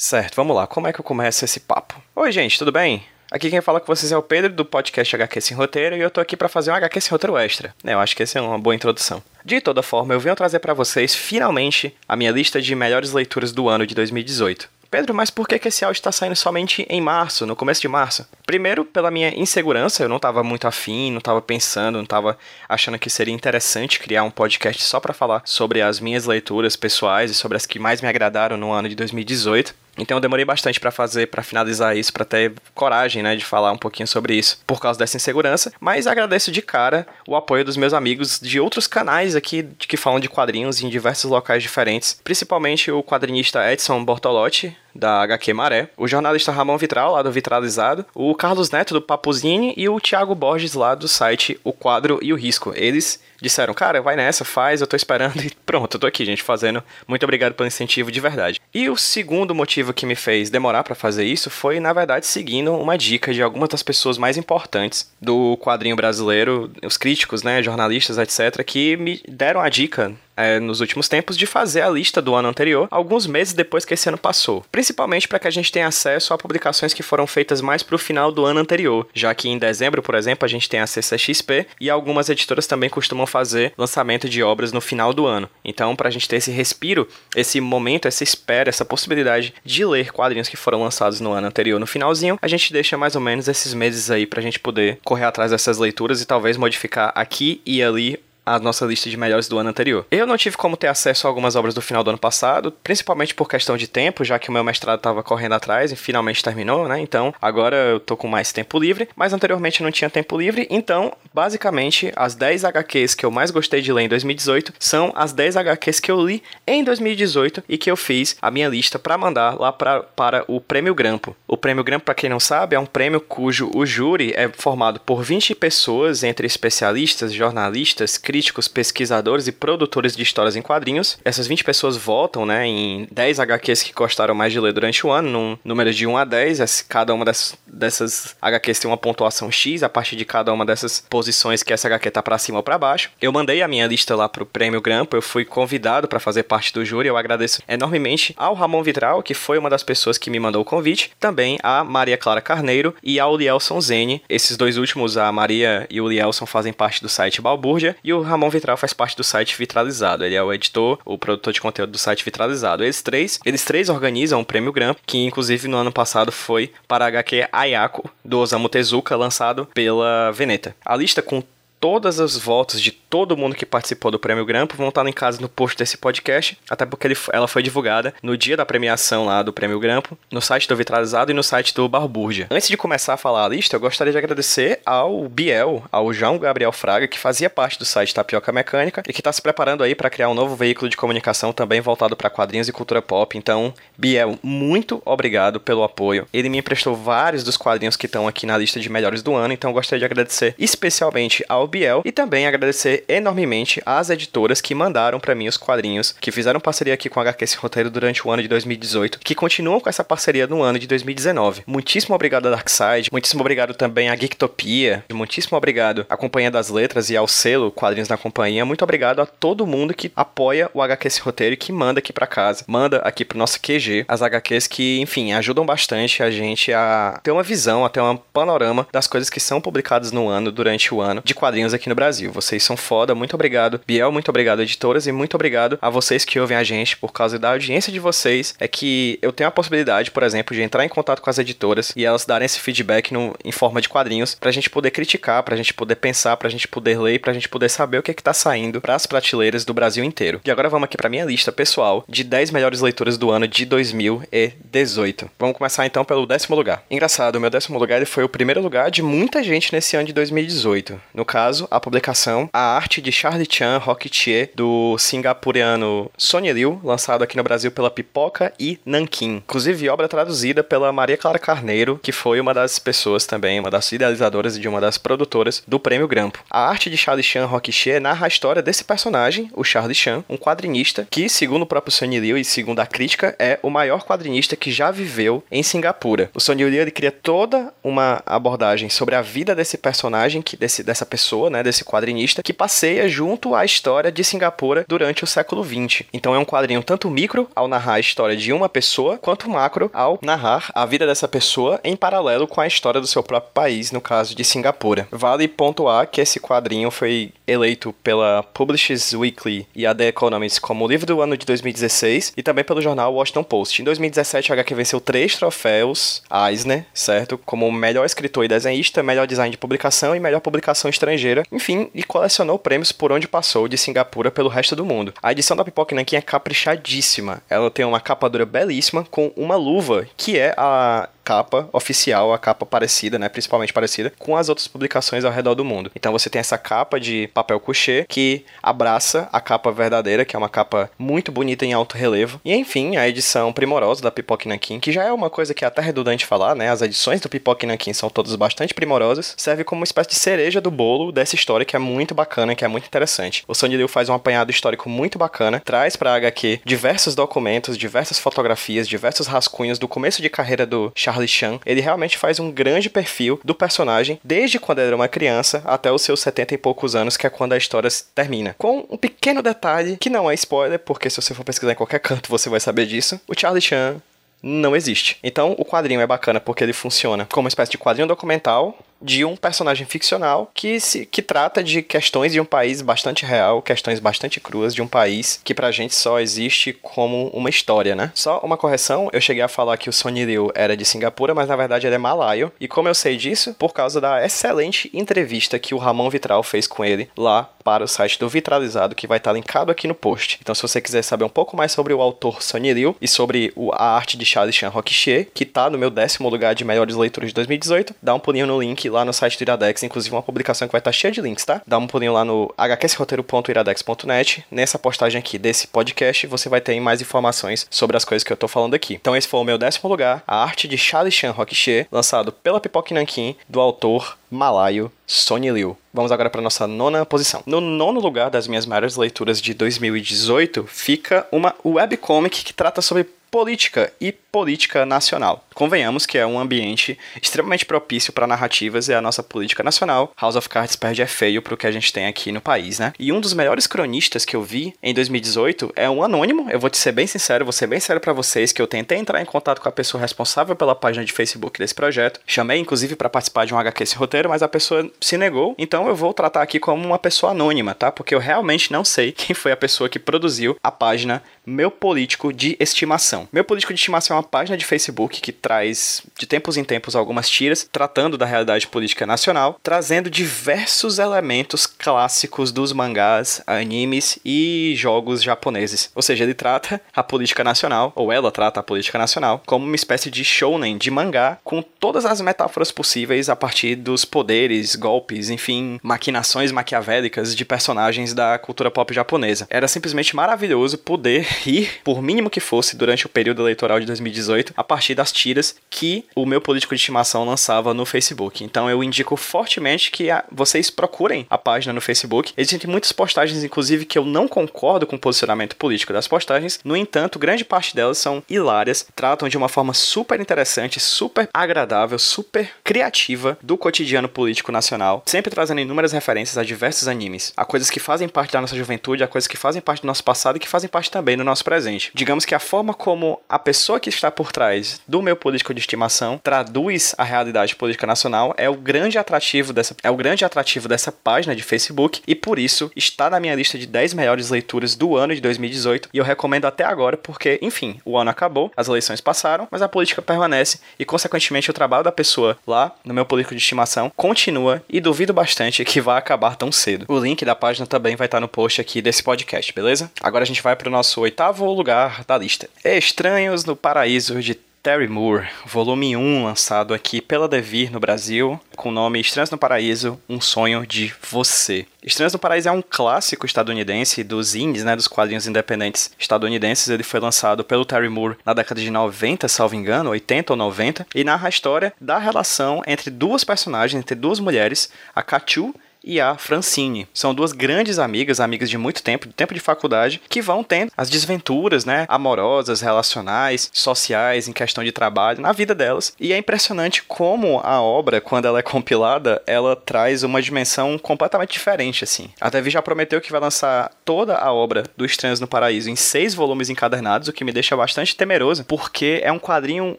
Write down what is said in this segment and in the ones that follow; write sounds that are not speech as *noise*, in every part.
Certo, vamos lá. Como é que eu começo esse papo? Oi, gente, tudo bem? Aqui quem fala com vocês é o Pedro do podcast HQ Sem Roteiro e eu tô aqui para fazer um HQ Sem Roteiro Extra. É, eu acho que essa é uma boa introdução. De toda forma, eu venho trazer para vocês finalmente a minha lista de melhores leituras do ano de 2018. Pedro, mas por que, que esse áudio está saindo somente em março, no começo de março? Primeiro, pela minha insegurança, eu não estava muito afim, não estava pensando, não estava achando que seria interessante criar um podcast só para falar sobre as minhas leituras pessoais e sobre as que mais me agradaram no ano de 2018. Então eu demorei bastante para fazer, para finalizar isso, para ter coragem, né, de falar um pouquinho sobre isso, por causa dessa insegurança. Mas agradeço de cara o apoio dos meus amigos de outros canais aqui que falam de quadrinhos em diversos locais diferentes, principalmente o quadrinista Edson Bortolotti, da HQ Maré, o jornalista Ramon Vitral, lá do Vitralizado, o Carlos Neto, do Papuzine, e o Thiago Borges, lá do site O Quadro e o Risco. Eles disseram, cara, vai nessa, faz, eu tô esperando *laughs* e pronto, eu tô aqui, gente, fazendo. Muito obrigado pelo incentivo de verdade. E o segundo motivo que me fez demorar para fazer isso foi, na verdade, seguindo uma dica de algumas das pessoas mais importantes do quadrinho brasileiro, os críticos, né, jornalistas, etc, que me deram a dica é, nos últimos tempos de fazer a lista do ano anterior, alguns meses depois que esse ano passou. Principalmente para que a gente tenha acesso a publicações que foram feitas mais para o final do ano anterior, já que em dezembro, por exemplo, a gente tem a CCXP e algumas editoras também costumam fazer lançamento de obras no final do ano. Então, para a gente ter esse respiro, esse momento, essa espera, essa possibilidade de ler quadrinhos que foram lançados no ano anterior no finalzinho, a gente deixa mais ou menos esses meses aí para a gente poder correr atrás dessas leituras e talvez modificar aqui e ali a nossa lista de melhores do ano anterior. Eu não tive como ter acesso a algumas obras do final do ano passado, principalmente por questão de tempo, já que o meu mestrado estava correndo atrás e finalmente terminou, né? Então, agora eu tô com mais tempo livre, mas anteriormente não tinha tempo livre, então, basicamente, as 10 HQs que eu mais gostei de ler em 2018 são as 10 HQs que eu li em 2018 e que eu fiz a minha lista para mandar lá pra, para o Prêmio Grampo. O Prêmio Grampo, para quem não sabe, é um prêmio cujo o júri é formado por 20 pessoas, entre especialistas, jornalistas, críticos, críticos, pesquisadores e produtores de histórias em quadrinhos. Essas 20 pessoas votam, né, em 10 HQs que gostaram mais de ler durante o ano, num número de 1 a 10. Cada uma dessas, dessas HQs tem uma pontuação X a partir de cada uma dessas posições que essa HQ tá para cima ou para baixo. Eu mandei a minha lista lá pro Prêmio Grampo, eu fui convidado para fazer parte do júri. Eu agradeço enormemente ao Ramon Vitral, que foi uma das pessoas que me mandou o convite, também a Maria Clara Carneiro e ao Lielson Zene. Esses dois últimos, a Maria e o Lielson, fazem parte do site Balbúrdia e o Ramon Vitral faz parte do site Vitralizado. Ele é o editor, o produtor de conteúdo do site Vitralizado. Eles três, eles três organizam o Prêmio Gramp, que inclusive no ano passado foi para a HQ Ayako, do Osamu Tezuka, lançado pela Veneta. A lista com todas as votos de todo mundo que participou do Prêmio Grampo vão estar em casa no post desse podcast, até porque ele, ela foi divulgada no dia da premiação lá do Prêmio Grampo, no site do Vitralizado e no site do Barburgia. Antes de começar a falar a lista, eu gostaria de agradecer ao Biel, ao João Gabriel Fraga, que fazia parte do site Tapioca Mecânica e que está se preparando aí para criar um novo veículo de comunicação também voltado para quadrinhos e cultura pop. Então, Biel, muito obrigado pelo apoio. Ele me emprestou vários dos quadrinhos que estão aqui na lista de melhores do ano, então eu gostaria de agradecer especialmente ao Biel e também agradecer enormemente às editoras que mandaram para mim os quadrinhos, que fizeram parceria aqui com a HQ Esse Roteiro durante o ano de 2018, que continuam com essa parceria no ano de 2019. Muitíssimo obrigado a Darkside, muitíssimo obrigado também a Geektopia, muitíssimo obrigado à Companhia das Letras e ao selo Quadrinhos na Companhia, muito obrigado a todo mundo que apoia o HQ Esse Roteiro e que manda aqui para casa, manda aqui pro nosso QG as HQs que, enfim, ajudam bastante a gente a ter uma visão, a ter um panorama das coisas que são publicadas no ano, durante o ano, de quadrinhos quadrinhos aqui no Brasil. Vocês são foda, muito obrigado. Biel, muito obrigado, editoras, e muito obrigado a vocês que ouvem a gente, por causa da audiência de vocês, é que eu tenho a possibilidade, por exemplo, de entrar em contato com as editoras e elas darem esse feedback no, em forma de quadrinhos, pra gente poder criticar, pra gente poder pensar, pra gente poder ler, pra gente poder saber o que é que tá saindo pras prateleiras do Brasil inteiro. E agora vamos aqui pra minha lista pessoal de 10 melhores leituras do ano de 2018. Vamos começar então pelo décimo lugar. Engraçado, o meu décimo lugar ele foi o primeiro lugar de muita gente nesse ano de 2018. No caso, caso, a publicação A Arte de Charlie Chan Rocketier, do singapuriano Sonny Liu, lançado aqui no Brasil pela Pipoca e Nankin. Inclusive, obra traduzida pela Maria Clara Carneiro, que foi uma das pessoas também, uma das idealizadoras e de uma das produtoras do Prêmio Grampo. A Arte de Charlie Chan Rocketier narra a história desse personagem, o Charlie Chan, um quadrinista que, segundo o próprio Sonny Liu e segundo a crítica, é o maior quadrinista que já viveu em Singapura. O Sonny Liu ele cria toda uma abordagem sobre a vida desse personagem, que desse, dessa pessoa pessoa, né, desse quadrinista, que passeia junto à história de Singapura durante o século XX. Então é um quadrinho tanto micro, ao narrar a história de uma pessoa, quanto macro, ao narrar a vida dessa pessoa em paralelo com a história do seu próprio país, no caso de Singapura. Vale pontuar que esse quadrinho foi eleito pela Publishers Weekly e a The Economist como livro do ano de 2016 e também pelo jornal Washington Post. Em 2017, a HQ venceu três troféus Eisner, certo? Como melhor escritor e desenhista, melhor design de publicação e melhor publicação estrangeira. Enfim, e colecionou prêmios por onde passou de Singapura pelo resto do mundo. A edição da Pipoca Nankin é caprichadíssima. Ela tem uma capa dura belíssima com uma luva que é a capa oficial, a capa parecida, né, principalmente parecida, com as outras publicações ao redor do mundo. Então você tem essa capa de papel couché que abraça a capa verdadeira, que é uma capa muito bonita em alto relevo. E enfim, a edição primorosa da Pipoca Nankin, que já é uma coisa que é até redundante falar, né, as edições do Pipoca Nankin são todas bastante primorosas, serve como uma espécie de cereja do bolo dessa história que é muito bacana, que é muito interessante. O Sonny Liu faz um apanhado histórico muito bacana, traz para HQ diversos documentos, diversas fotografias, diversos rascunhos do começo de carreira do Charles Charlie Chan, ele realmente faz um grande perfil do personagem desde quando ele era uma criança até os seus 70 e poucos anos, que é quando a história termina. Com um pequeno detalhe que não é spoiler, porque se você for pesquisar em qualquer *laughs* canto você vai saber disso. O Charlie Chan não existe. Então, o quadrinho é bacana porque ele funciona como uma espécie de quadrinho documental de um personagem ficcional que se que trata de questões de um país bastante real, questões bastante cruas de um país que pra gente só existe como uma história, né? Só uma correção, eu cheguei a falar que o Sonny Liu era de Singapura, mas na verdade ele é malaio. E como eu sei disso? Por causa da excelente entrevista que o Ramon Vitral fez com ele lá para o site do Vitralizado, que vai estar linkado aqui no post. Então, se você quiser saber um pouco mais sobre o autor Sonny Liu e sobre a arte de Charles Chan Roquicher, que tá no meu décimo lugar de melhores leituras de 2018, dá um pulinho no link lá no site do Iradex, inclusive uma publicação que vai estar cheia de links, tá? Dá um pulinho lá no hqsroteiro.iradex.net. Nessa postagem aqui desse podcast, você vai ter mais informações sobre as coisas que eu tô falando aqui. Então esse foi o meu décimo lugar, a arte de Charlie Chan Roquicher, lançado pela Pipoque Nankin, do autor malaio Sonny Liu. Vamos agora para nossa nona posição. No nono lugar das minhas maiores leituras de 2018 fica uma webcomic que trata sobre política e política nacional. Convenhamos que é um ambiente extremamente propício para narrativas e a nossa política nacional. House of Cards perde é feio pro que a gente tem aqui no país, né? E um dos melhores cronistas que eu vi em 2018 é um anônimo. Eu vou te ser bem sincero, vou ser bem sério para vocês que eu tentei entrar em contato com a pessoa responsável pela página de Facebook desse projeto. Chamei inclusive para participar de um HQ esse roteiro, mas a pessoa se negou. Então eu vou tratar aqui como uma pessoa anônima, tá? Porque eu realmente não sei quem foi a pessoa que produziu a página Meu Político de Estimação. Meu Político de Estimação é uma página de Facebook que traz de tempos em tempos algumas tiras tratando da realidade política nacional, trazendo diversos elementos clássicos dos mangás, animes e jogos japoneses. Ou seja, ele trata a política nacional, ou ela trata a política nacional, como uma espécie de shounen de mangá com todas as metáforas possíveis a partir dos poderes, golpes, enfim, maquinações maquiavélicas de personagens da cultura pop japonesa. Era simplesmente maravilhoso poder ir, por mínimo que fosse, durante o período eleitoral de 2018, a partir das tiras que o meu político de estimação lançava no Facebook. Então eu indico fortemente que a, vocês procurem a página no Facebook. Existem muitas postagens, inclusive, que eu não concordo com o posicionamento político das postagens. No entanto, grande parte delas são hilárias, tratam de uma forma super interessante, super agradável, super criativa do cotidiano político nacional, sempre trazendo inúmeras referências a diversos animes, a coisas que fazem parte da nossa juventude, a coisas que fazem parte do nosso passado e que fazem parte também do nosso presente. Digamos que a forma como a pessoa que está por trás do meu político de estimação traduz a realidade política nacional é o grande atrativo dessa é o grande atrativo dessa página de Facebook e por isso está na minha lista de 10 melhores leituras do ano de 2018 e eu recomendo até agora porque, enfim, o ano acabou, as eleições passaram, mas a política permanece e consequentemente o trabalho da pessoa lá no meu político de estimação continua e duvido bastante que vá acabar tão cedo. O link da página também vai estar no post aqui desse podcast, beleza? Agora a gente vai para o nosso oitavo lugar da lista. Estranhos no Paraíso de Terry Moore, volume 1, lançado aqui pela Devir no Brasil, com o nome Estranhos no Paraíso, Um Sonho de Você. Estranhos no Paraíso é um clássico estadunidense dos indies, né, dos quadrinhos independentes estadunidenses. Ele foi lançado pelo Terry Moore na década de 90, salvo engano, 80 ou 90, e narra a história da relação entre duas personagens, entre duas mulheres, a Kachu e a Francine. São duas grandes amigas, amigas de muito tempo, de tempo de faculdade, que vão tendo as desventuras, né, amorosas, relacionais, sociais, em questão de trabalho, na vida delas. E é impressionante como a obra, quando ela é compilada, ela traz uma dimensão completamente diferente, assim. A Devi já prometeu que vai lançar toda a obra do Estranhos no Paraíso em seis volumes encadernados, o que me deixa bastante temeroso, porque é um quadrinho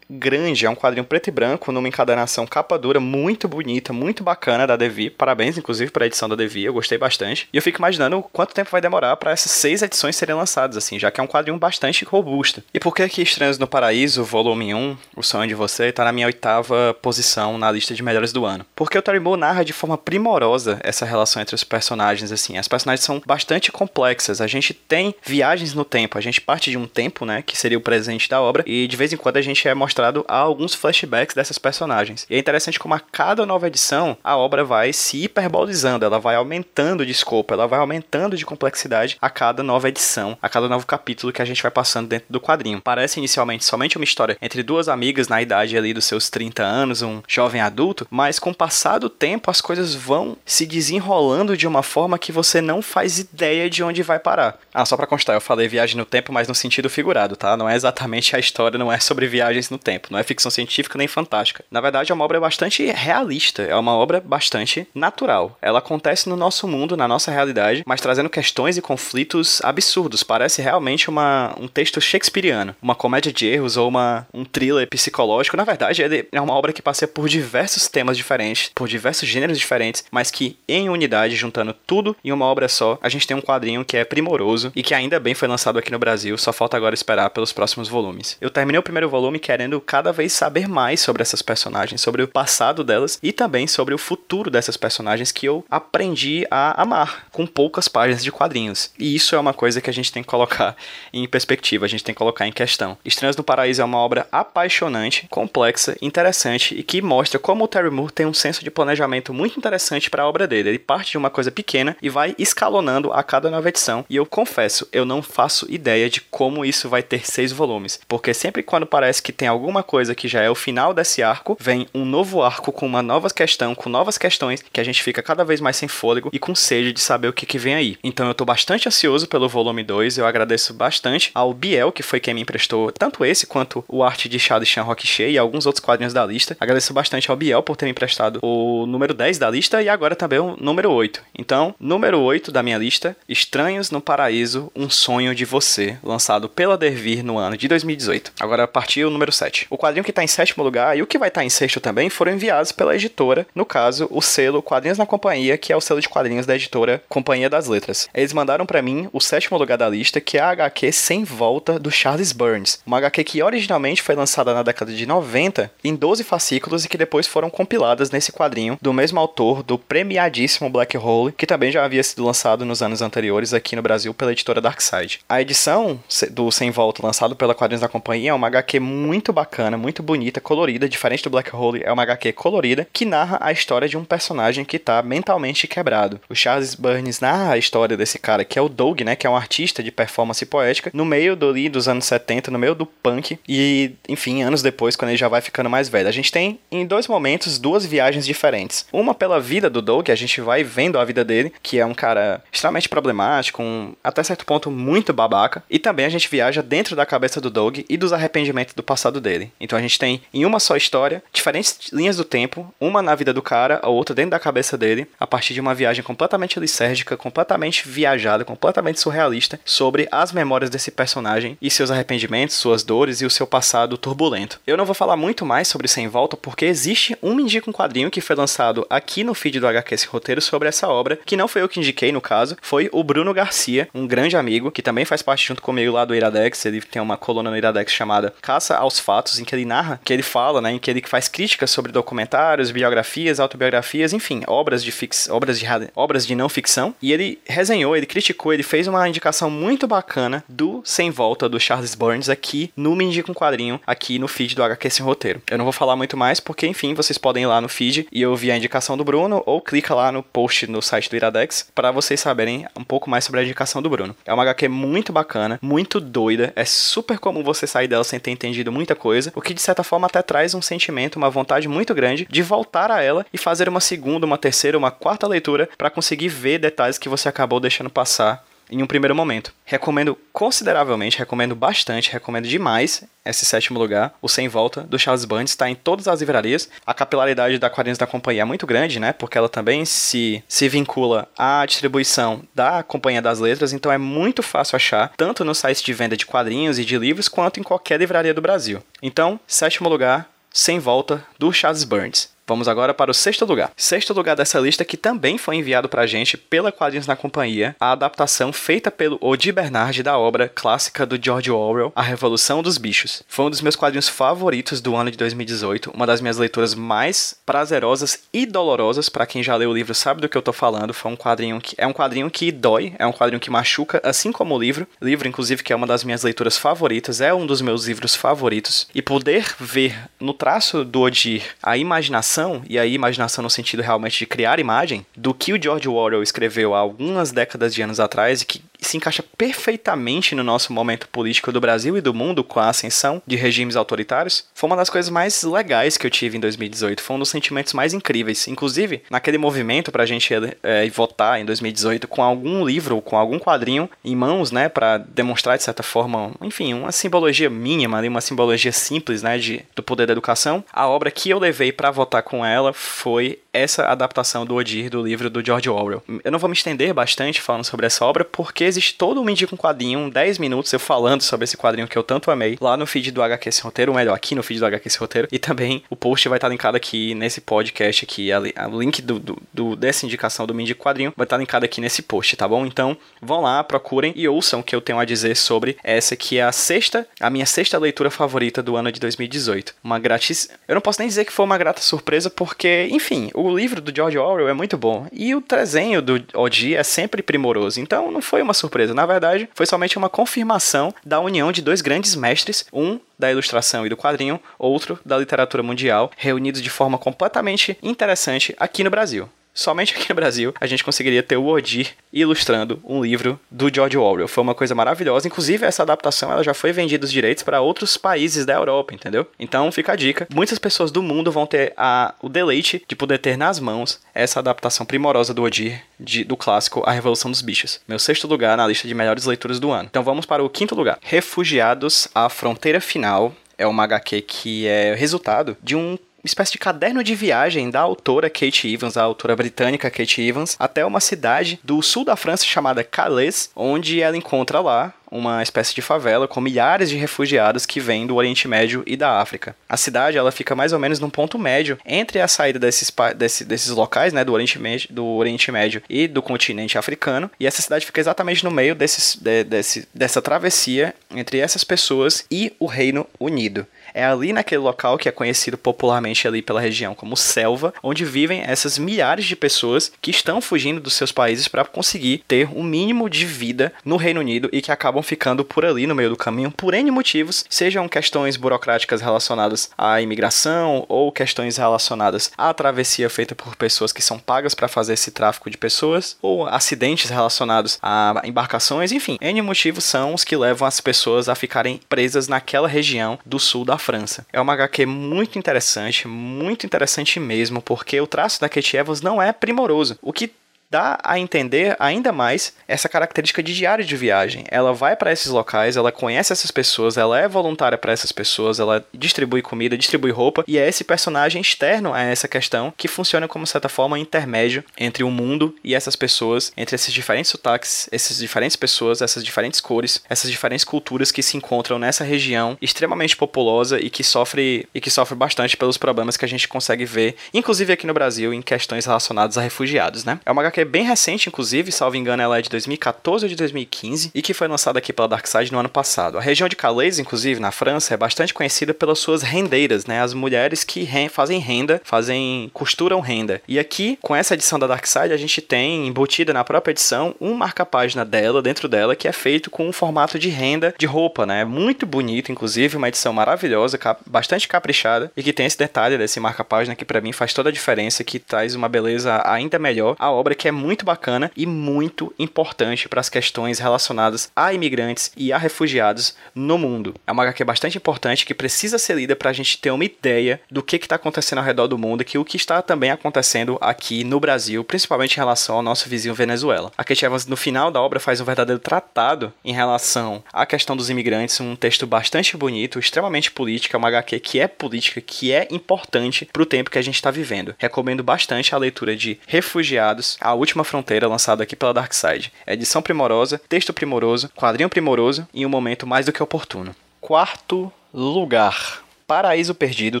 grande, é um quadrinho preto e branco, numa encadernação capa dura, muito bonita, muito bacana da Devi. Parabéns, inclusive, para a edição da Devi, eu gostei bastante. E eu fico imaginando quanto tempo vai demorar para essas seis edições serem lançadas, assim, já que é um quadrinho bastante robusto. E por que que Estranhos no Paraíso, volume 1, O Sonho de Você, tá na minha oitava posição na lista de melhores do ano? Porque o Terry Moore narra de forma primorosa essa relação entre os personagens, assim. As personagens são bastante complexas. A gente tem viagens no tempo, a gente parte de um tempo, né, que seria o presente da obra, e de vez em quando a gente é mostrado a alguns flashbacks dessas personagens. E é interessante como a cada nova edição a obra vai se hiperbolizando, ela vai aumentando de escopo, ela vai aumentando de complexidade a cada nova edição, a cada novo capítulo que a gente vai passando dentro do quadrinho. Parece inicialmente somente uma história entre duas amigas na idade ali dos seus 30 anos, um jovem adulto, mas com o passar do tempo as coisas vão se desenrolando de uma forma que você não faz ideia de onde vai parar. Ah, só para constar, eu falei viagem no tempo, mas no sentido figurado, tá? Não é exatamente a história, não é sobre viagens no tempo. Não é ficção científica nem fantástica. Na verdade, é uma obra bastante realista, é uma obra bastante natural. Ela acontece no nosso mundo, na nossa realidade, mas trazendo questões e conflitos absurdos. Parece realmente uma, um texto shakespeariano, uma comédia de erros ou uma, um thriller psicológico. Na verdade, ele é uma obra que passeia por diversos temas diferentes, por diversos gêneros diferentes, mas que em unidade, juntando tudo em uma obra só, a gente tem um quadrinho que é primoroso e que ainda bem foi lançado aqui no Brasil, só falta agora esperar pelos próximos volumes. Eu terminei o primeiro volume querendo cada vez saber mais sobre essas personagens, sobre o passado delas e também sobre o futuro dessas personagens que eu aprendi a amar com poucas páginas de quadrinhos. E isso é uma coisa que a gente tem que colocar em perspectiva, a gente tem que colocar em questão. Estranhos no Paraíso é uma obra apaixonante, complexa, interessante e que mostra como o Terry Moore tem um senso de planejamento muito interessante para a obra dele. Ele parte de uma coisa pequena e vai escalonando a cada nova edição. E eu confesso, eu não faço ideia de como isso vai ter seis volumes, porque sempre quando parece que tem algum alguma coisa que já é o final desse arco, vem um novo arco com uma nova questão, com novas questões, que a gente fica cada vez mais sem fôlego e com sede de saber o que, que vem aí. Então eu tô bastante ansioso pelo volume 2, eu agradeço bastante ao Biel, que foi quem me emprestou tanto esse quanto o arte de Chad Chan Rockshea e alguns outros quadrinhos da lista. Agradeço bastante ao Biel por ter me emprestado o número 10 da lista e agora também o número 8. Então, número 8 da minha lista, Estranhos no Paraíso, Um Sonho de Você, lançado pela Dervir no ano de 2018. Agora partiu o número 7. O quadrinho que está em sétimo lugar e o que vai estar tá em sexto também foram enviados pela editora, no caso, o selo Quadrinhos na Companhia, que é o selo de quadrinhos da editora Companhia das Letras. Eles mandaram para mim o sétimo lugar da lista, que é a HQ Sem Volta do Charles Burns, uma HQ que originalmente foi lançada na década de 90 em 12 fascículos e que depois foram compiladas nesse quadrinho do mesmo autor do premiadíssimo Black Hole, que também já havia sido lançado nos anos anteriores aqui no Brasil pela editora Darkside. A edição do Sem Volta lançado pela Quadrinhos da Companhia é uma HQ muito bacana, muito bonita, colorida, diferente do Black Hole, é uma HQ colorida que narra a história de um personagem que está mentalmente quebrado. O Charles Burns narra a história desse cara, que é o Doug, né, que é um artista de performance poética, no meio do, dos anos 70, no meio do punk, e, enfim, anos depois, quando ele já vai ficando mais velho. A gente tem, em dois momentos, duas viagens diferentes. Uma pela vida do Doug, a gente vai vendo a vida dele, que é um cara extremamente problemático, um, até certo ponto muito babaca, e também a gente viaja dentro da cabeça do Doug e dos arrependimentos do passado dele. Então a gente tem em uma só história diferentes linhas do tempo, uma na vida do cara, a outra dentro da cabeça dele, a partir de uma viagem completamente lisérgica, completamente viajada, completamente surrealista sobre as memórias desse personagem e seus arrependimentos, suas dores e o seu passado turbulento. Eu não vou falar muito mais sobre Sem Volta porque existe um Me Indica um Quadrinho que foi lançado aqui no feed do HQ esse roteiro sobre essa obra, que não foi eu que indiquei no caso, foi o Bruno Garcia, um grande amigo que também faz parte junto comigo lá do Iradex, ele tem uma coluna no Iradex chamada Caça aos Fatos, em que ele narra, que ele fala, né, em que ele faz críticas sobre documentários, biografias, autobiografias, enfim, obras de fix, obras de obras de não ficção, e ele resenhou, ele criticou, ele fez uma indicação muito bacana do Sem Volta do Charles Burns aqui no Me Indica um Quadrinho, aqui no feed do HQ Sem Roteiro. Eu não vou falar muito mais porque, enfim, vocês podem ir lá no feed e ouvir a indicação do Bruno ou clica lá no post no site do Iradex para vocês saberem um pouco mais sobre a indicação do Bruno. É uma HQ muito bacana, muito doida, é super comum você sair dela sem ter entendido muita coisa, o que de certa forma até traz um sentimento, uma vontade muito grande de voltar a ela e fazer uma segunda, uma terceira, uma quarta leitura para conseguir ver detalhes que você acabou deixando passar em um primeiro momento. Recomendo consideravelmente, recomendo bastante, recomendo demais esse sétimo lugar, o Sem Volta, do Charles Burns, está em todas as livrarias. A capilaridade da Quadrinhos da Companhia é muito grande, né? Porque ela também se, se vincula à distribuição da Companhia das Letras, então é muito fácil achar, tanto no site de venda de quadrinhos e de livros, quanto em qualquer livraria do Brasil. Então, sétimo lugar, Sem Volta, do Charles Burns. Vamos agora para o sexto lugar. Sexto lugar dessa lista que também foi enviado para a gente pela Quadrinhos na Companhia, a adaptação feita pelo Odi Bernard da obra clássica do George Orwell, A Revolução dos Bichos. Foi um dos meus quadrinhos favoritos do ano de 2018, uma das minhas leituras mais prazerosas e dolorosas para quem já leu o livro sabe do que eu tô falando. Foi um quadrinho que é um quadrinho que dói, é um quadrinho que machuca, assim como o livro. Livro inclusive que é uma das minhas leituras favoritas, é um dos meus livros favoritos e poder ver no traço do Odir a imaginação imaginação, e aí imaginação no sentido realmente de criar imagem, do que o George Orwell escreveu há algumas décadas de anos atrás e que se encaixa perfeitamente no nosso momento político do Brasil e do mundo com a ascensão de regimes autoritários, foi uma das coisas mais legais que eu tive em 2018. Foi um dos sentimentos mais incríveis. Inclusive, naquele movimento pra gente é, votar em 2018 com algum livro ou com algum quadrinho em mãos, né, para demonstrar de certa forma, enfim, uma simbologia mínima, uma simbologia simples, né, de, do poder da educação. A obra que eu levei para votar com ela foi essa adaptação do Odir do livro do George Orwell. Eu não vou me estender bastante falando sobre essa obra, porque existe todo um Indica um Quadrinho, 10 minutos eu falando sobre esse quadrinho que eu tanto amei, lá no feed do HQ Esse Roteiro, ou melhor, aqui no feed do HQ Esse Roteiro, e também o post vai estar linkado aqui nesse podcast aqui, o link do, do, do, dessa indicação do Mindy Quadrinho vai estar linkado aqui nesse post, tá bom? Então, vão lá, procurem e ouçam o que eu tenho a dizer sobre essa que é a sexta, a minha sexta leitura favorita do ano de 2018. Uma grátis, eu não posso nem dizer que foi uma grata surpresa, porque, enfim, o livro do George Orwell é muito bom. E o desenho do Odi é sempre primoroso. Então não foi uma surpresa. Na verdade, foi somente uma confirmação da união de dois grandes mestres, um da ilustração e do quadrinho, outro da literatura mundial, reunidos de forma completamente interessante aqui no Brasil somente aqui no Brasil a gente conseguiria ter o Odir ilustrando um livro do George Orwell. Foi uma coisa maravilhosa. Inclusive, essa adaptação ela já foi vendida os direitos para outros países da Europa, entendeu? Então fica a dica. Muitas pessoas do mundo vão ter a, o deleite de poder ter nas mãos essa adaptação primorosa do Odir de, do clássico A Revolução dos Bichos. Meu sexto lugar na lista de melhores leituras do ano. Então vamos para o quinto lugar. Refugiados à Fronteira Final é uma HQ que é resultado de um espécie de caderno de viagem da autora Kate Evans, a autora britânica Kate Evans, até uma cidade do sul da França chamada Calais, onde ela encontra lá uma espécie de favela com milhares de refugiados que vêm do Oriente Médio e da África. A cidade ela fica mais ou menos num ponto médio entre a saída desses, desse, desses locais, né, do Oriente, Médio, do Oriente Médio e do continente africano, e essa cidade fica exatamente no meio desses, de, desse, dessa travessia entre essas pessoas e o Reino Unido. É ali naquele local que é conhecido popularmente ali pela região como selva, onde vivem essas milhares de pessoas que estão fugindo dos seus países para conseguir ter um mínimo de vida no Reino Unido e que acabam ficando por ali no meio do caminho por N motivos, sejam questões burocráticas relacionadas à imigração ou questões relacionadas à travessia feita por pessoas que são pagas para fazer esse tráfico de pessoas ou acidentes relacionados a embarcações, enfim, N motivos são os que levam as pessoas a ficarem presas naquela região do sul da França. É uma HQ muito interessante, muito interessante mesmo, porque o traço da Kate Evans não é primoroso, o que dá a entender ainda mais essa característica de diário de viagem. Ela vai para esses locais, ela conhece essas pessoas, ela é voluntária para essas pessoas, ela distribui comida, distribui roupa, e é esse personagem externo a essa questão que funciona como certa forma intermédio entre o mundo e essas pessoas, entre esses diferentes sotaques, essas diferentes pessoas, essas diferentes cores, essas diferentes culturas que se encontram nessa região extremamente populosa e que sofre e que sofre bastante pelos problemas que a gente consegue ver, inclusive aqui no Brasil, em questões relacionadas a refugiados, né? É uma HQ é bem recente, inclusive, salvo engano, ela é de 2014 ou de 2015 e que foi lançada aqui pela Darkside no ano passado. A região de Calais, inclusive, na França, é bastante conhecida pelas suas rendeiras, né? As mulheres que fazem renda, fazem costuram renda. E aqui, com essa edição da Darkside, a gente tem embutida na própria edição um marca-página dela, dentro dela, que é feito com um formato de renda de roupa, né? Muito bonito, inclusive, uma edição maravilhosa, bastante caprichada e que tem esse detalhe desse marca-página que para mim faz toda a diferença, que traz uma beleza ainda melhor. A obra que é é muito bacana e muito importante para as questões relacionadas a imigrantes e a refugiados no mundo. É uma HQ bastante importante que precisa ser lida para a gente ter uma ideia do que está acontecendo ao redor do mundo e que o que está também acontecendo aqui no Brasil, principalmente em relação ao nosso vizinho Venezuela. A Kate Evans, no final da obra, faz um verdadeiro tratado em relação à questão dos imigrantes, um texto bastante bonito, extremamente político, é uma HQ que é política, que é importante para o tempo que a gente está vivendo. Recomendo bastante a leitura de Refugiados, A Última Fronteira, lançado aqui pela Dark Side. É edição primorosa, texto primoroso, quadrinho primoroso e um momento mais do que oportuno. Quarto lugar. Paraíso Perdido,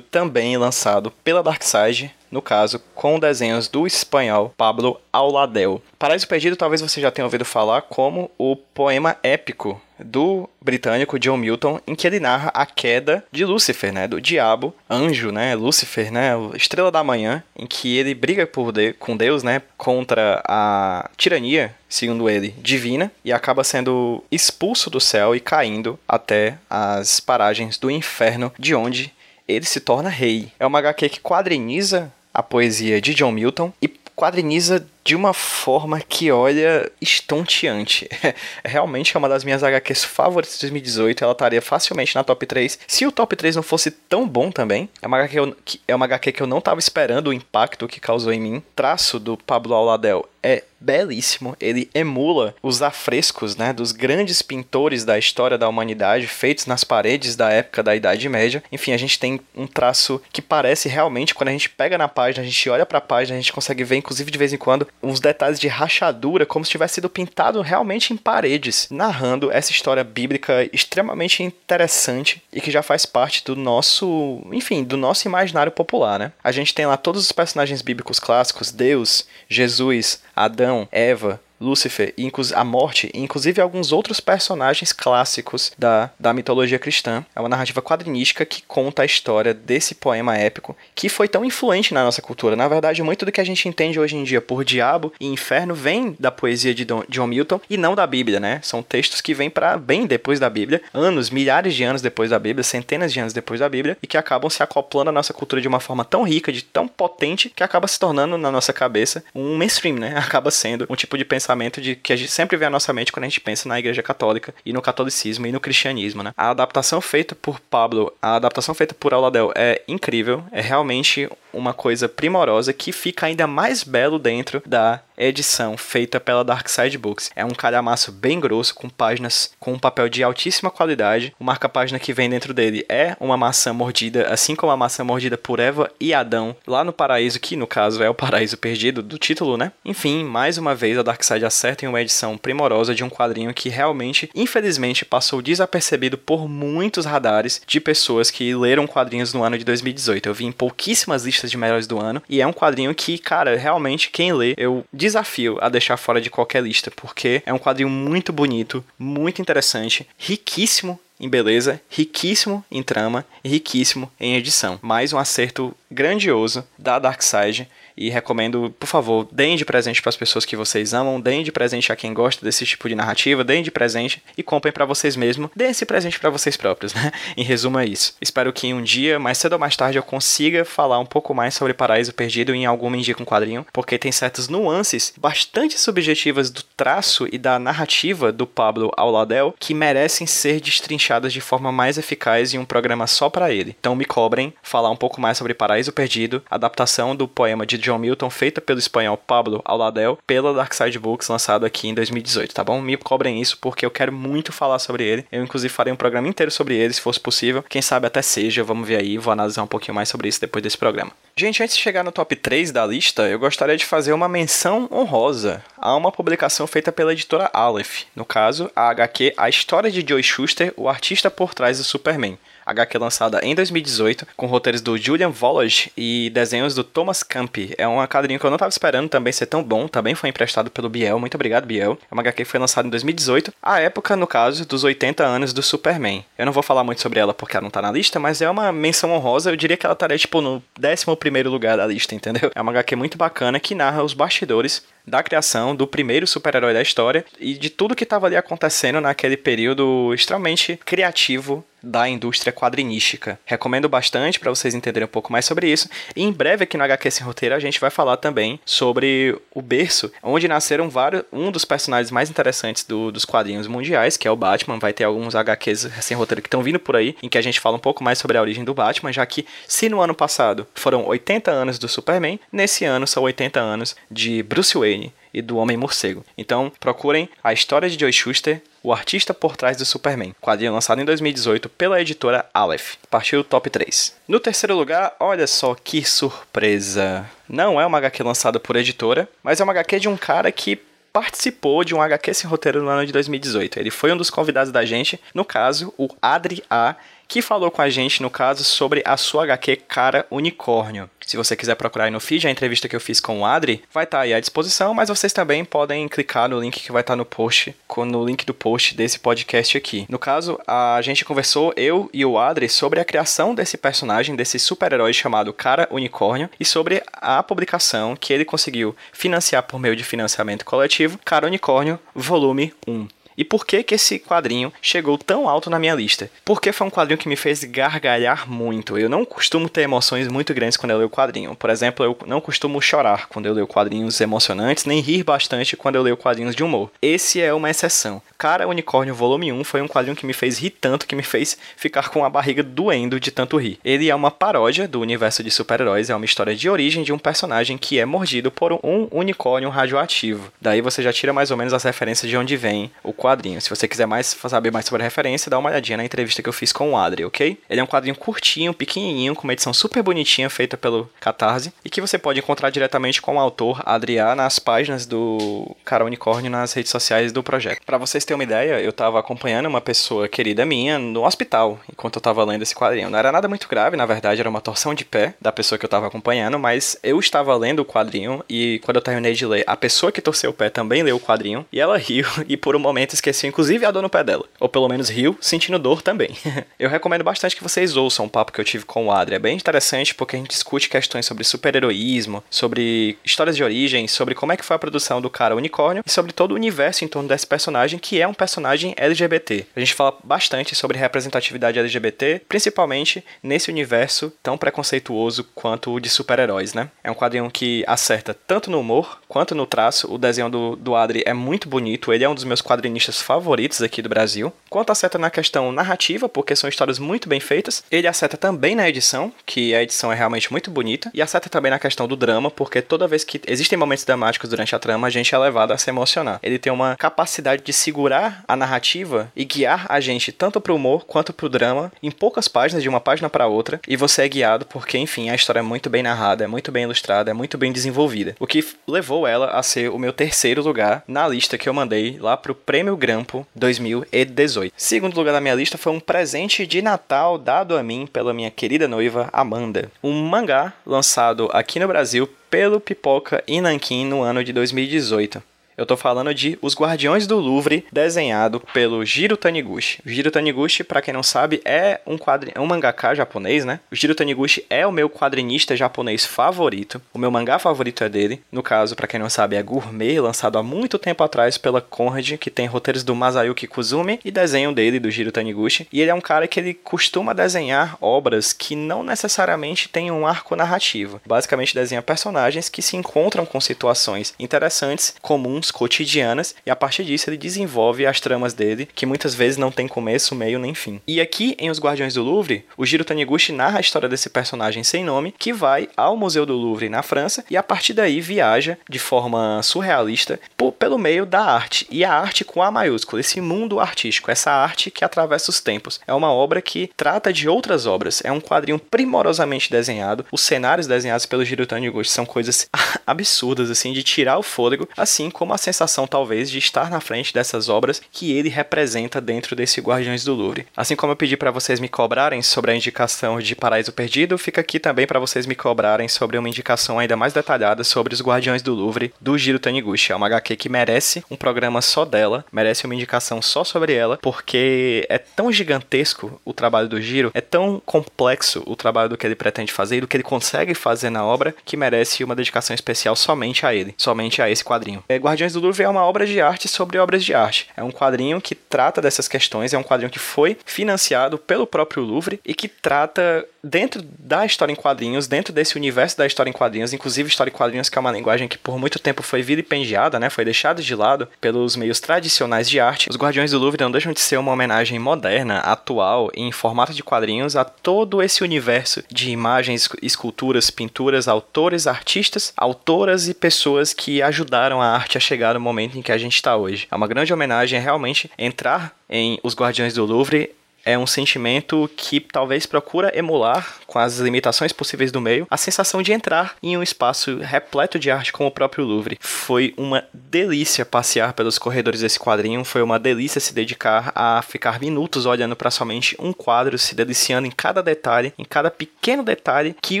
também lançado pela Darkside, no caso, com desenhos do espanhol Pablo Auladel. Paraíso Perdido talvez você já tenha ouvido falar como o poema épico do britânico John Milton, em que ele narra a queda de Lúcifer, né, do diabo, anjo, né, Lúcifer, né, estrela da manhã, em que ele briga por de com Deus, né, contra a tirania, segundo ele, divina, e acaba sendo expulso do céu e caindo até as paragens do inferno, de onde ele se torna rei. É uma HQ que quadriniza a poesia de John Milton e quadriniza de uma forma que, olha, estonteante. *laughs* Realmente é uma das minhas HQs favoritas de 2018. Ela estaria facilmente na top 3. Se o top 3 não fosse tão bom também, é uma HQ que eu, é uma HQ que eu não estava esperando o impacto que causou em mim. Traço do Pablo Auladel é belíssimo. Ele emula os afrescos né, dos grandes pintores da história da humanidade, feitos nas paredes da época da Idade Média. Enfim, a gente tem um traço que parece realmente, quando a gente pega na página, a gente olha para a página, a gente consegue ver, inclusive de vez em quando, uns detalhes de rachadura, como se tivesse sido pintado realmente em paredes, narrando essa história bíblica extremamente interessante e que já faz parte do nosso, enfim, do nosso imaginário popular, né? A gente tem lá todos os personagens bíblicos clássicos, Deus, Jesus, Adão, Eva, Lúcifer, a morte, e inclusive alguns outros personagens clássicos da, da mitologia cristã. É uma narrativa quadrinística que conta a história desse poema épico que foi tão influente na nossa cultura. Na verdade, muito do que a gente entende hoje em dia por diabo e inferno vem da poesia de John Milton e não da Bíblia, né? São textos que vêm para bem depois da Bíblia, anos, milhares de anos depois da Bíblia, centenas de anos depois da Bíblia, e que acabam se acoplando à nossa cultura de uma forma tão rica, de tão potente, que acaba se tornando na nossa cabeça um mainstream, né? *laughs* Acaba sendo um tipo de pensamento pensamento de que a gente sempre vê a nossa mente quando a gente pensa na Igreja Católica e no catolicismo e no cristianismo, né? A adaptação feita por Pablo, a adaptação feita por Auladel é incrível, é realmente uma coisa primorosa que fica ainda mais belo dentro da edição feita pela Dark Side Books. É um calhamaço bem grosso, com páginas com um papel de altíssima qualidade. O marca-página que vem dentro dele é uma maçã mordida, assim como a maçã mordida por Eva e Adão, lá no paraíso, que no caso é o paraíso perdido do título, né? Enfim, mais uma vez a Dark Side acerta em uma edição primorosa de um quadrinho que realmente, infelizmente, passou desapercebido por muitos radares de pessoas que leram quadrinhos no ano de 2018. Eu vi em pouquíssimas listas de melhores do ano e é um quadrinho que, cara, realmente quem lê, eu desafio a deixar fora de qualquer lista, porque é um quadrinho muito bonito, muito interessante, riquíssimo em beleza, riquíssimo em trama e riquíssimo em edição. Mais um acerto grandioso da Darkseid e recomendo, por favor, deem de presente para as pessoas que vocês amam, deem de presente a quem gosta desse tipo de narrativa, deem de presente e comprem para vocês mesmos, deem esse presente para vocês próprios, *laughs* né? Em resumo é isso. Espero que um dia, mais cedo ou mais tarde, eu consiga falar um pouco mais sobre Paraíso Perdido em alguma indica um quadrinho, porque tem certas nuances bastante subjetivas do traço e da narrativa do Pablo Auladel que merecem ser destrinchadas de forma mais eficaz em um programa só para ele. Então me cobrem falar um pouco mais sobre Paraíso Perdido, adaptação do poema de John Milton, feita pelo espanhol Pablo Auladel, pela Darkside Books, lançado aqui em 2018, tá bom? Me cobrem isso porque eu quero muito falar sobre ele. Eu, inclusive, farei um programa inteiro sobre ele, se fosse possível. Quem sabe até seja, vamos ver aí, vou analisar um pouquinho mais sobre isso depois desse programa. Gente, antes de chegar no top 3 da lista, eu gostaria de fazer uma menção honrosa a uma publicação feita pela editora Aleph. No caso, a HQ A História de Joe Schuster, o artista por trás do Superman. HQ lançada em 2018, com roteiros do Julian Volage e desenhos do Thomas Campi. É um quadrinho que eu não estava esperando também ser tão bom, também foi emprestado pelo Biel, muito obrigado Biel. É uma HQ que foi lançada em 2018, a época, no caso, dos 80 anos do Superman. Eu não vou falar muito sobre ela porque ela não tá na lista, mas é uma menção honrosa, eu diria que ela estaria tipo no 11 lugar da lista, entendeu? É uma HQ muito bacana que narra os bastidores da criação do primeiro super-herói da história e de tudo que estava ali acontecendo naquele período extremamente criativo da indústria quadrinística. Recomendo bastante para vocês entenderem um pouco mais sobre isso. E em breve aqui no HQ Sem Roteiro a gente vai falar também sobre o berço, onde nasceram vários, um dos personagens mais interessantes do, dos quadrinhos mundiais, que é o Batman. Vai ter alguns HQs sem roteiro que estão vindo por aí, em que a gente fala um pouco mais sobre a origem do Batman, já que se no ano passado foram 80 anos do Superman, nesse ano são 80 anos de Bruce Wayne e do Homem-Morcego. Então, procurem a história de Joe Schuster, o artista por trás do Superman, quadrinho lançado em 2018 pela editora Aleph. Partiu o top 3. No terceiro lugar, olha só que surpresa. Não é uma HQ lançada por editora, mas é uma HQ de um cara que participou de um HQ sem roteiro no ano de 2018. Ele foi um dos convidados da gente, no caso, o Adri A, que falou com a gente, no caso, sobre a sua HQ Cara Unicórnio. Se você quiser procurar aí no feed, a entrevista que eu fiz com o Adri vai estar tá aí à disposição, mas vocês também podem clicar no link que vai estar tá no post, no link do post desse podcast aqui. No caso, a gente conversou, eu e o Adri, sobre a criação desse personagem, desse super-herói chamado Cara Unicórnio, e sobre a publicação que ele conseguiu financiar por meio de financiamento coletivo, Cara Unicórnio, volume 1. E por que que esse quadrinho chegou tão alto na minha lista? Porque foi um quadrinho que me fez gargalhar muito. Eu não costumo ter emoções muito grandes quando eu leio quadrinho. Por exemplo, eu não costumo chorar quando eu leio quadrinhos emocionantes, nem rir bastante quando eu leio quadrinhos de humor. Esse é uma exceção. Cara Unicórnio Volume 1 foi um quadrinho que me fez rir tanto que me fez ficar com a barriga doendo de tanto rir. Ele é uma paródia do universo de super-heróis, é uma história de origem de um personagem que é mordido por um unicórnio radioativo. Daí você já tira mais ou menos as referências de onde vem o quadrinho quadrinho. Se você quiser mais saber mais sobre a referência, dá uma olhadinha na entrevista que eu fiz com o Adri, ok? Ele é um quadrinho curtinho, pequenininho, com uma edição super bonitinha feita pelo Catarse e que você pode encontrar diretamente com o autor Adriá nas páginas do Cara Unicórnio nas redes sociais do projeto. Para vocês terem uma ideia, eu tava acompanhando uma pessoa querida minha no hospital enquanto eu tava lendo esse quadrinho. Não era nada muito grave, na verdade, era uma torção de pé da pessoa que eu tava acompanhando, mas eu estava lendo o quadrinho e quando eu terminei de ler, a pessoa que torceu o pé também leu o quadrinho e ela *laughs* riu e por um momento esqueceu inclusive a dor no pé dela. Ou pelo menos riu, sentindo dor também. *laughs* eu recomendo bastante que vocês ouçam o papo que eu tive com o Adri. É bem interessante porque a gente discute questões sobre super-heroísmo, sobre histórias de origem, sobre como é que foi a produção do cara unicórnio e sobre todo o universo em torno desse personagem, que é um personagem LGBT. A gente fala bastante sobre representatividade LGBT, principalmente nesse universo tão preconceituoso quanto o de super-heróis, né? É um quadrinho que acerta tanto no humor quanto no traço. O desenho do, do Adri é muito bonito, ele é um dos meus quadrinistas favoritos favoritos aqui do Brasil. Quanto acerta na questão narrativa, porque são histórias muito bem feitas, ele acerta também na edição, que a edição é realmente muito bonita, e acerta também na questão do drama, porque toda vez que existem momentos dramáticos durante a trama, a gente é levado a se emocionar. Ele tem uma capacidade de segurar a narrativa e guiar a gente tanto pro humor quanto pro drama em poucas páginas, de uma página para outra, e você é guiado porque, enfim, a história é muito bem narrada, é muito bem ilustrada, é muito bem desenvolvida. O que levou ela a ser o meu terceiro lugar na lista que eu mandei lá pro Prêmio Grampo 2018. Segundo lugar na minha lista foi um presente de Natal dado a mim pela minha querida noiva Amanda. Um mangá lançado aqui no Brasil pelo Pipoca e Nankin no ano de 2018. Eu tô falando de Os Guardiões do Louvre, desenhado pelo Jiro Taniguchi. O Jiro Taniguchi, para quem não sabe, é um quadrin... é um mangaka japonês, né? O Jiro Taniguchi é o meu quadrinista japonês favorito. O meu mangá favorito é dele. No caso, para quem não sabe, é Gourmet, lançado há muito tempo atrás pela Conrad, que tem roteiros do Masayuki Kuzumi e desenho dele do Jiro Taniguchi. E ele é um cara que ele costuma desenhar obras que não necessariamente têm um arco narrativo. Basicamente desenha personagens que se encontram com situações interessantes, comuns cotidianas, e a partir disso ele desenvolve as tramas dele, que muitas vezes não tem começo, meio nem fim. E aqui em Os Guardiões do Louvre, o Jiro Taniguchi narra a história desse personagem sem nome, que vai ao Museu do Louvre na França e a partir daí viaja de forma surrealista por, pelo meio da arte. E a arte com A maiúsculo, esse mundo artístico, essa arte que atravessa os tempos. É uma obra que trata de outras obras. É um quadrinho primorosamente desenhado. Os cenários desenhados pelo Jiro Taniguchi são coisas *laughs* absurdas, assim, de tirar o fôlego, assim como a sensação, talvez, de estar na frente dessas obras que ele representa dentro desse Guardiões do Louvre. Assim como eu pedi para vocês me cobrarem sobre a indicação de Paraíso Perdido, fica aqui também para vocês me cobrarem sobre uma indicação ainda mais detalhada sobre os Guardiões do Louvre do Giro Taniguchi. É uma HQ que merece um programa só dela, merece uma indicação só sobre ela, porque é tão gigantesco o trabalho do Giro, é tão complexo o trabalho do que ele pretende fazer e do que ele consegue fazer na obra, que merece uma dedicação especial somente a ele, somente a esse quadrinho. É, Guardiões do Louvre é uma obra de arte sobre obras de arte. É um quadrinho que trata dessas questões, é um quadrinho que foi financiado pelo próprio Louvre e que trata dentro da história em quadrinhos, dentro desse universo da história em quadrinhos, inclusive história em quadrinhos que é uma linguagem que por muito tempo foi vilipendiada, né, foi deixada de lado pelos meios tradicionais de arte. Os Guardiões do Louvre não deixam de ser uma homenagem moderna, atual, em formato de quadrinhos a todo esse universo de imagens, esculturas, pinturas, autores, artistas, autoras e pessoas que ajudaram a arte a chegar no momento em que a gente está hoje. É uma grande homenagem é realmente entrar em Os Guardiões do Louvre é um sentimento que talvez procura emular, com as limitações possíveis do meio, a sensação de entrar em um espaço repleto de arte como o próprio Louvre. Foi uma delícia passear pelos corredores desse quadrinho, foi uma delícia se dedicar a ficar minutos olhando para somente um quadro, se deliciando em cada detalhe, em cada pequeno detalhe que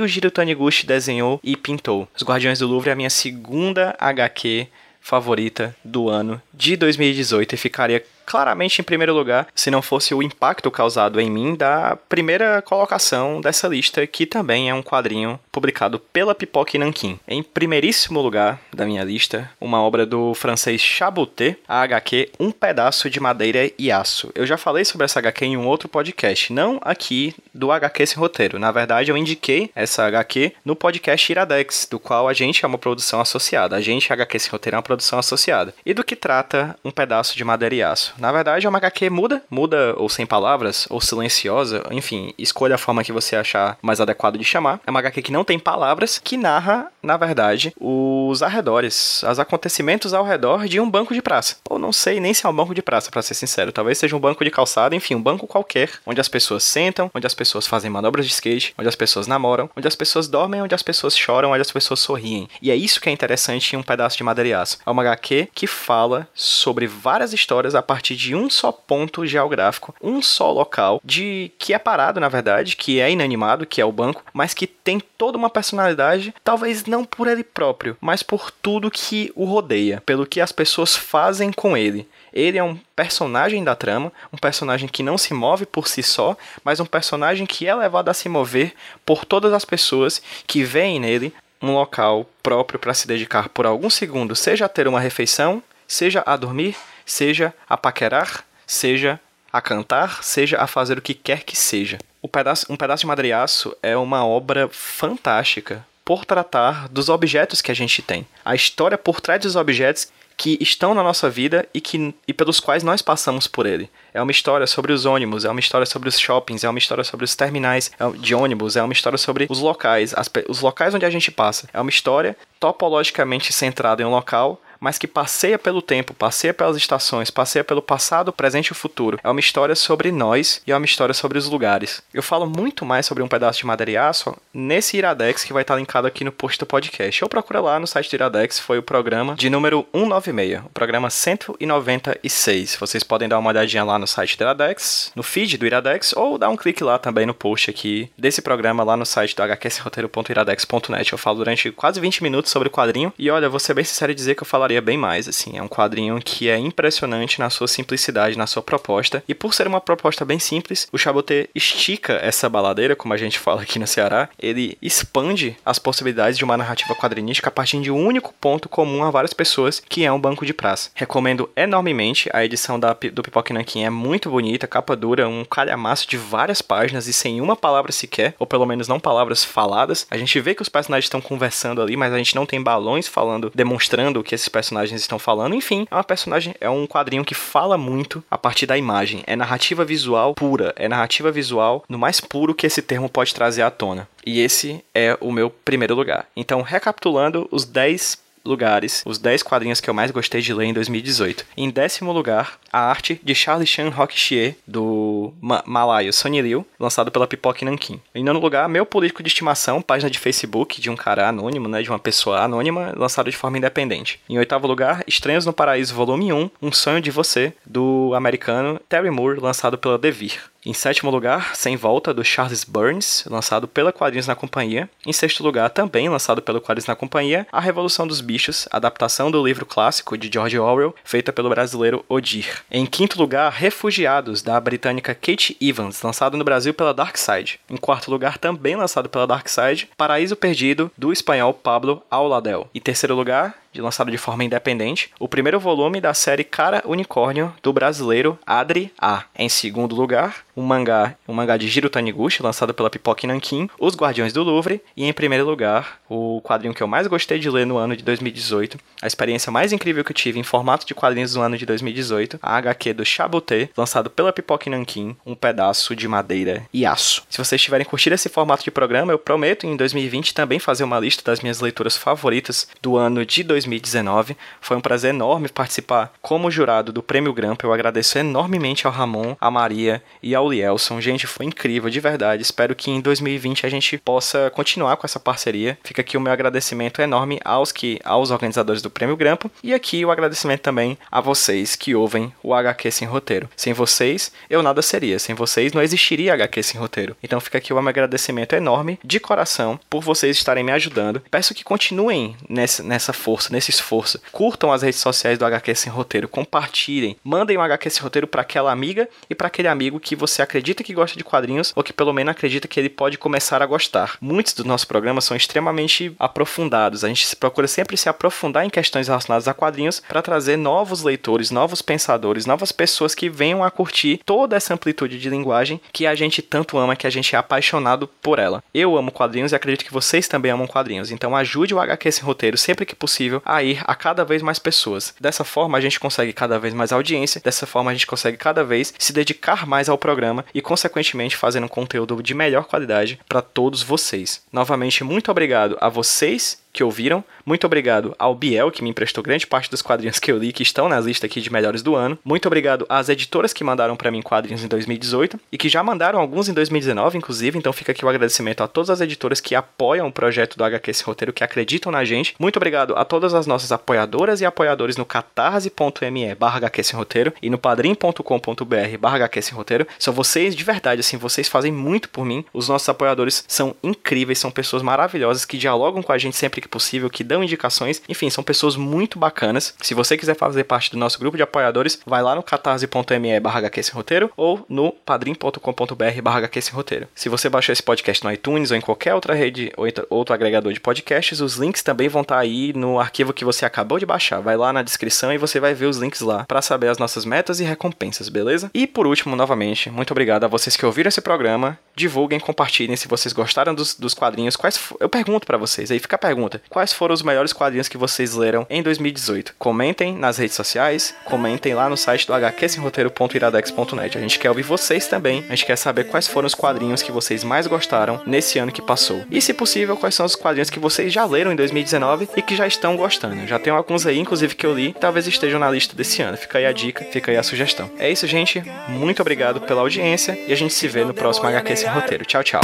o Jiro Taniguchi desenhou e pintou. Os Guardiões do Louvre é a minha segunda HQ favorita do ano de 2018 e ficaria claramente em primeiro lugar, se não fosse o impacto causado em mim da primeira colocação dessa lista, que também é um quadrinho publicado pela Pipoque Nankin. Em primeiríssimo lugar da minha lista, uma obra do francês Chaboté, a HQ Um Pedaço de Madeira e Aço. Eu já falei sobre essa HQ em um outro podcast, não aqui do HQ Sem Roteiro. Na verdade, eu indiquei essa HQ no podcast Iradex, do qual a gente é uma produção associada. A gente, HQ Sem Roteiro, é uma produção associada. E do que trata Um Pedaço de Madeira e Aço? Na verdade, é uma HQ muda, muda ou sem palavras, ou silenciosa, enfim, escolha a forma que você achar mais adequado de chamar. É uma HQ que não tem palavras, que narra, na verdade, os arredores, os acontecimentos ao redor de um banco de praça. Ou não sei nem se é um banco de praça, para ser sincero, talvez seja um banco de calçada, enfim, um banco qualquer, onde as pessoas sentam, onde as pessoas fazem manobras de skate, onde as pessoas namoram, onde as pessoas dormem, onde as pessoas choram, onde as pessoas sorriem. E é isso que é interessante em um pedaço de madeira. É uma HQ que fala sobre várias histórias a partir partir de um só ponto geográfico, um só local, de que é parado, na verdade, que é inanimado, que é o banco, mas que tem toda uma personalidade, talvez não por ele próprio, mas por tudo que o rodeia, pelo que as pessoas fazem com ele. Ele é um personagem da trama, um personagem que não se move por si só, mas um personagem que é levado a se mover por todas as pessoas que veem nele um local próprio para se dedicar por alguns segundos, seja a ter uma refeição, seja a dormir, seja a paquerar, seja a cantar, seja a fazer o que quer que seja. Pedaço, um pedaço de madriaço é uma obra fantástica por tratar dos objetos que a gente tem. A história por trás dos objetos que estão na nossa vida e, que, e pelos quais nós passamos por ele. É uma história sobre os ônibus, é uma história sobre os shoppings, é uma história sobre os terminais é de ônibus, é uma história sobre os locais, as, os locais onde a gente passa. É uma história topologicamente centrada em um local, mas que passeia pelo tempo, passeia pelas estações, passeia pelo passado, presente e futuro. É uma história sobre nós e é uma história sobre os lugares. Eu falo muito mais sobre um pedaço de madeira e aço nesse Iradex que vai estar linkado aqui no post do podcast. Ou procura lá no site do Iradex, foi o programa de número 196, o programa 196. Vocês podem dar uma olhadinha lá no site do Iradex, no feed do Iradex, ou dar um clique lá também no post aqui desse programa lá no site do hqsroteiro.iradex.net. Eu falo durante quase 20 minutos sobre o quadrinho e olha, vou ser bem sincero e dizer que eu falaria falaria bem mais, assim. É um quadrinho que é impressionante na sua simplicidade, na sua proposta. E por ser uma proposta bem simples, o Chaboté estica essa baladeira, como a gente *laughs* fala aqui no Ceará. Ele expande as possibilidades de uma narrativa quadrinística a partir de um único ponto comum a várias pessoas, que é um banco de praça. Recomendo enormemente. A edição da, do Pipoque Nankin é muito bonita, capa dura, um calhamaço de várias páginas e sem uma palavra sequer, ou pelo menos não palavras faladas. A gente vê que os personagens estão conversando ali, mas a gente não tem balões falando, demonstrando o que esses personagens personagens estão falando. Enfim, é uma personagem, é um quadrinho que fala muito a partir da imagem. É narrativa visual pura, é narrativa visual no mais puro que esse termo pode trazer à tona. E esse é o meu primeiro lugar. Então, recapitulando os 10 lugares os 10 quadrinhos que eu mais gostei de ler em 2018. Em décimo lugar, a arte de Charlie Chan Rock-Xie, do Ma malaio Sonny Liu, lançado pela Pipoca Nankin. Em nono lugar, Meu Político de Estimação, página de Facebook de um cara anônimo, né, de uma pessoa anônima, lançado de forma independente. Em oitavo lugar, Estranhos no Paraíso, volume 1, Um Sonho de Você, do americano Terry Moore, lançado pela Devir. Em sétimo lugar, Sem Volta, do Charles Burns, lançado pela Quadrinhos na Companhia. Em sexto lugar, também lançado pelo Quadrinhos na Companhia, A Revolução dos Bichos, adaptação do livro clássico de George Orwell, feita pelo brasileiro Odir. Em quinto lugar, Refugiados, da britânica Kate Evans, lançado no Brasil pela Dark Side. Em quarto lugar, também lançado pela Dark Side, Paraíso Perdido, do espanhol Pablo Auladel. Em terceiro lugar, de lançado de forma independente, o primeiro volume da série Cara Unicórnio do brasileiro Adri A. Em segundo lugar, um mangá, um mangá de Jiro Taniguchi, lançado pela Pipoca Nankin, Os Guardiões do Louvre, e em primeiro lugar, o quadrinho que eu mais gostei de ler no ano de 2018, a experiência mais incrível que eu tive em formato de quadrinhos do ano de 2018, a HQ do Chabutê, lançado pela Pipoca Nankin, um pedaço de madeira e aço. Se vocês tiverem curtido esse formato de programa, eu prometo em 2020 também fazer uma lista das minhas leituras favoritas do ano de 2018 2019. Foi um prazer enorme participar como jurado do Prêmio Grampa. Eu agradeço enormemente ao Ramon, a Maria e ao Lielson. Gente, foi incrível, de verdade. Espero que em 2020 a gente possa continuar com essa parceria. Fica aqui o meu agradecimento enorme aos que aos organizadores do Prêmio Grampa e aqui o agradecimento também a vocês que ouvem o HQ sem roteiro. Sem vocês, eu nada seria. Sem vocês não existiria HQ sem roteiro. Então fica aqui o meu agradecimento enorme de coração por vocês estarem me ajudando. Peço que continuem nessa, nessa força, nesse esforço. Curtam as redes sociais do HQ Sem Roteiro, compartilhem, mandem o HQ Sem Roteiro para aquela amiga e para aquele amigo que você acredita que gosta de quadrinhos ou que pelo menos acredita que ele pode começar a gostar. Muitos dos nossos programas são extremamente aprofundados. A gente procura sempre se aprofundar em questões relacionadas a quadrinhos para trazer novos leitores, novos pensadores, novas pessoas que venham a curtir toda essa amplitude de linguagem que a gente tanto ama, que a gente é apaixonado por ela. Eu amo quadrinhos e acredito que vocês também amam quadrinhos. Então ajude o HQ Sem Roteiro sempre que possível a ir a cada vez mais pessoas. Dessa forma, a gente consegue cada vez mais audiência, dessa forma, a gente consegue cada vez se dedicar mais ao programa e, consequentemente, fazendo um conteúdo de melhor qualidade para todos vocês. Novamente, muito obrigado a vocês que ouviram. Muito obrigado ao Biel, que me emprestou grande parte dos quadrinhos que eu li, que estão na lista aqui de melhores do ano. Muito obrigado às editoras que mandaram para mim quadrinhos em 2018 e que já mandaram alguns em 2019, inclusive. Então fica aqui o agradecimento a todas as editoras que apoiam o projeto do HQ Esse Roteiro, que acreditam na gente. Muito obrigado a todas as nossas apoiadoras e apoiadores no catarse.me barra roteiro e no padrim.com.br barra roteiro. São vocês, de verdade, assim, vocês fazem muito por mim. Os nossos apoiadores são incríveis, são pessoas maravilhosas que dialogam com a gente sempre que possível, que dão indicações. Enfim, são pessoas muito bacanas. Se você quiser fazer parte do nosso grupo de apoiadores, vai lá no catarse.me barra roteiro ou no padrim.com.br barra roteiro. Se você baixou esse podcast no iTunes ou em qualquer outra rede ou outro agregador de podcasts, os links também vão estar aí no arquivo que você acabou de baixar. Vai lá na descrição e você vai ver os links lá para saber as nossas metas e recompensas, beleza? E por último, novamente, muito obrigado a vocês que ouviram esse programa. Divulguem, compartilhem se vocês gostaram dos, dos quadrinhos. Quais eu pergunto para vocês, aí fica a pergunta quais foram os melhores quadrinhos que vocês leram em 2018? Comentem nas redes sociais, comentem lá no site do hqsemroteiro.iradex.net. A gente quer ouvir vocês também. A gente quer saber quais foram os quadrinhos que vocês mais gostaram nesse ano que passou. E, se possível, quais são os quadrinhos que vocês já leram em 2019 e que já estão gostando. Já tem alguns aí, inclusive, que eu li, talvez estejam na lista desse ano. Fica aí a dica, fica aí a sugestão. É isso, gente. Muito obrigado pela audiência e a gente se vê no próximo HQ Sem Roteiro. Tchau, tchau.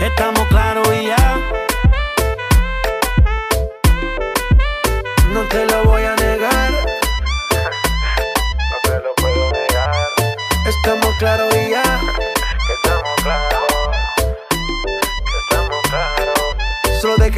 Estamos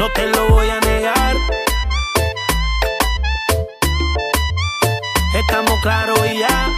No te lo voy a negar. Estamos claros y ya.